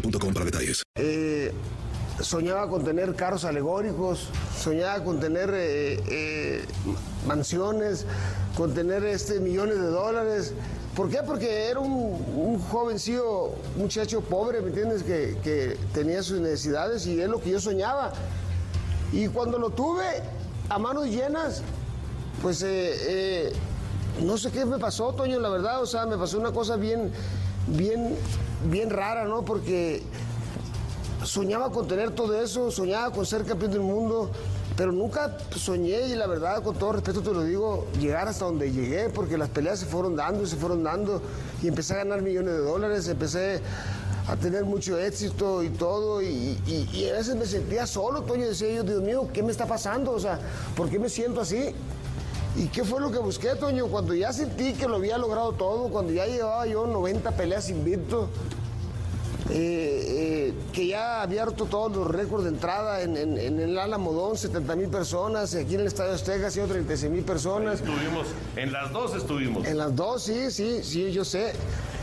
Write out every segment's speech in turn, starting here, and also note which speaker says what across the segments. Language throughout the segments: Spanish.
Speaker 1: boostmobile.com para detalles.
Speaker 2: Eh, soñaba con tener carros alegóricos, soñaba con tener eh, eh, mansiones, con tener este, millones de dólares. ¿Por qué? Porque era un, un muchacho pobre, ¿me entiendes? Que, tenía sus necesidades y es lo que yo soñaba. Y cuando lo tuve a manos llenas, pues no sé qué me pasó, Toño, la verdad, o sea, me pasó una cosa bien, bien, bien rara, ¿no? Porque soñaba con tener todo eso, soñaba con ser campeón del mundo, pero nunca soñé, y la verdad, con todo respeto te lo digo, llegar hasta donde llegué, porque las peleas se fueron dando se fueron dando, y empecé a ganar millones de dólares, empecé a tener mucho éxito y todo, y a veces me sentía solo, Toño, decía yo, Dios mío, ¿qué me está pasando? O sea, ¿por qué me siento así? ¿Y qué fue lo que busqué, Toño? Cuando ya sentí que lo había logrado todo, cuando ya llevaba yo 90 peleas invicto, eh, eh, que ya había roto todos los récords de entrada en, en- en el Alamodón, 70 mil personas, aquí en el Estadio Azteca, 136 mil personas.
Speaker 3: Estuvimos, en las dos estuvimos.
Speaker 2: En las dos, sí, sí, sí, yo sé.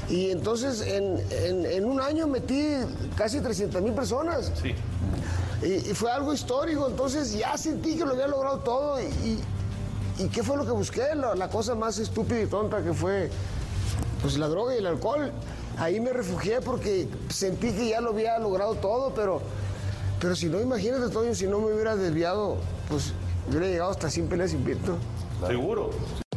Speaker 2: Y entonces en, en- en un año metí casi 300 mil personas.
Speaker 3: Sí.
Speaker 2: Y, y fue algo histórico, entonces ya sentí que lo había logrado todo. ¿Y, y- y qué fue lo que busqué? La, cosa más estúpida y tonta que fue pues la droga y el alcohol. Ahí me refugié porque sentí que ya lo había logrado todo, pero, pero si no, imagínate, Toño, si no me hubiera desviado, pues hubiera llegado hasta 100 peleas invicto.
Speaker 3: Seguro.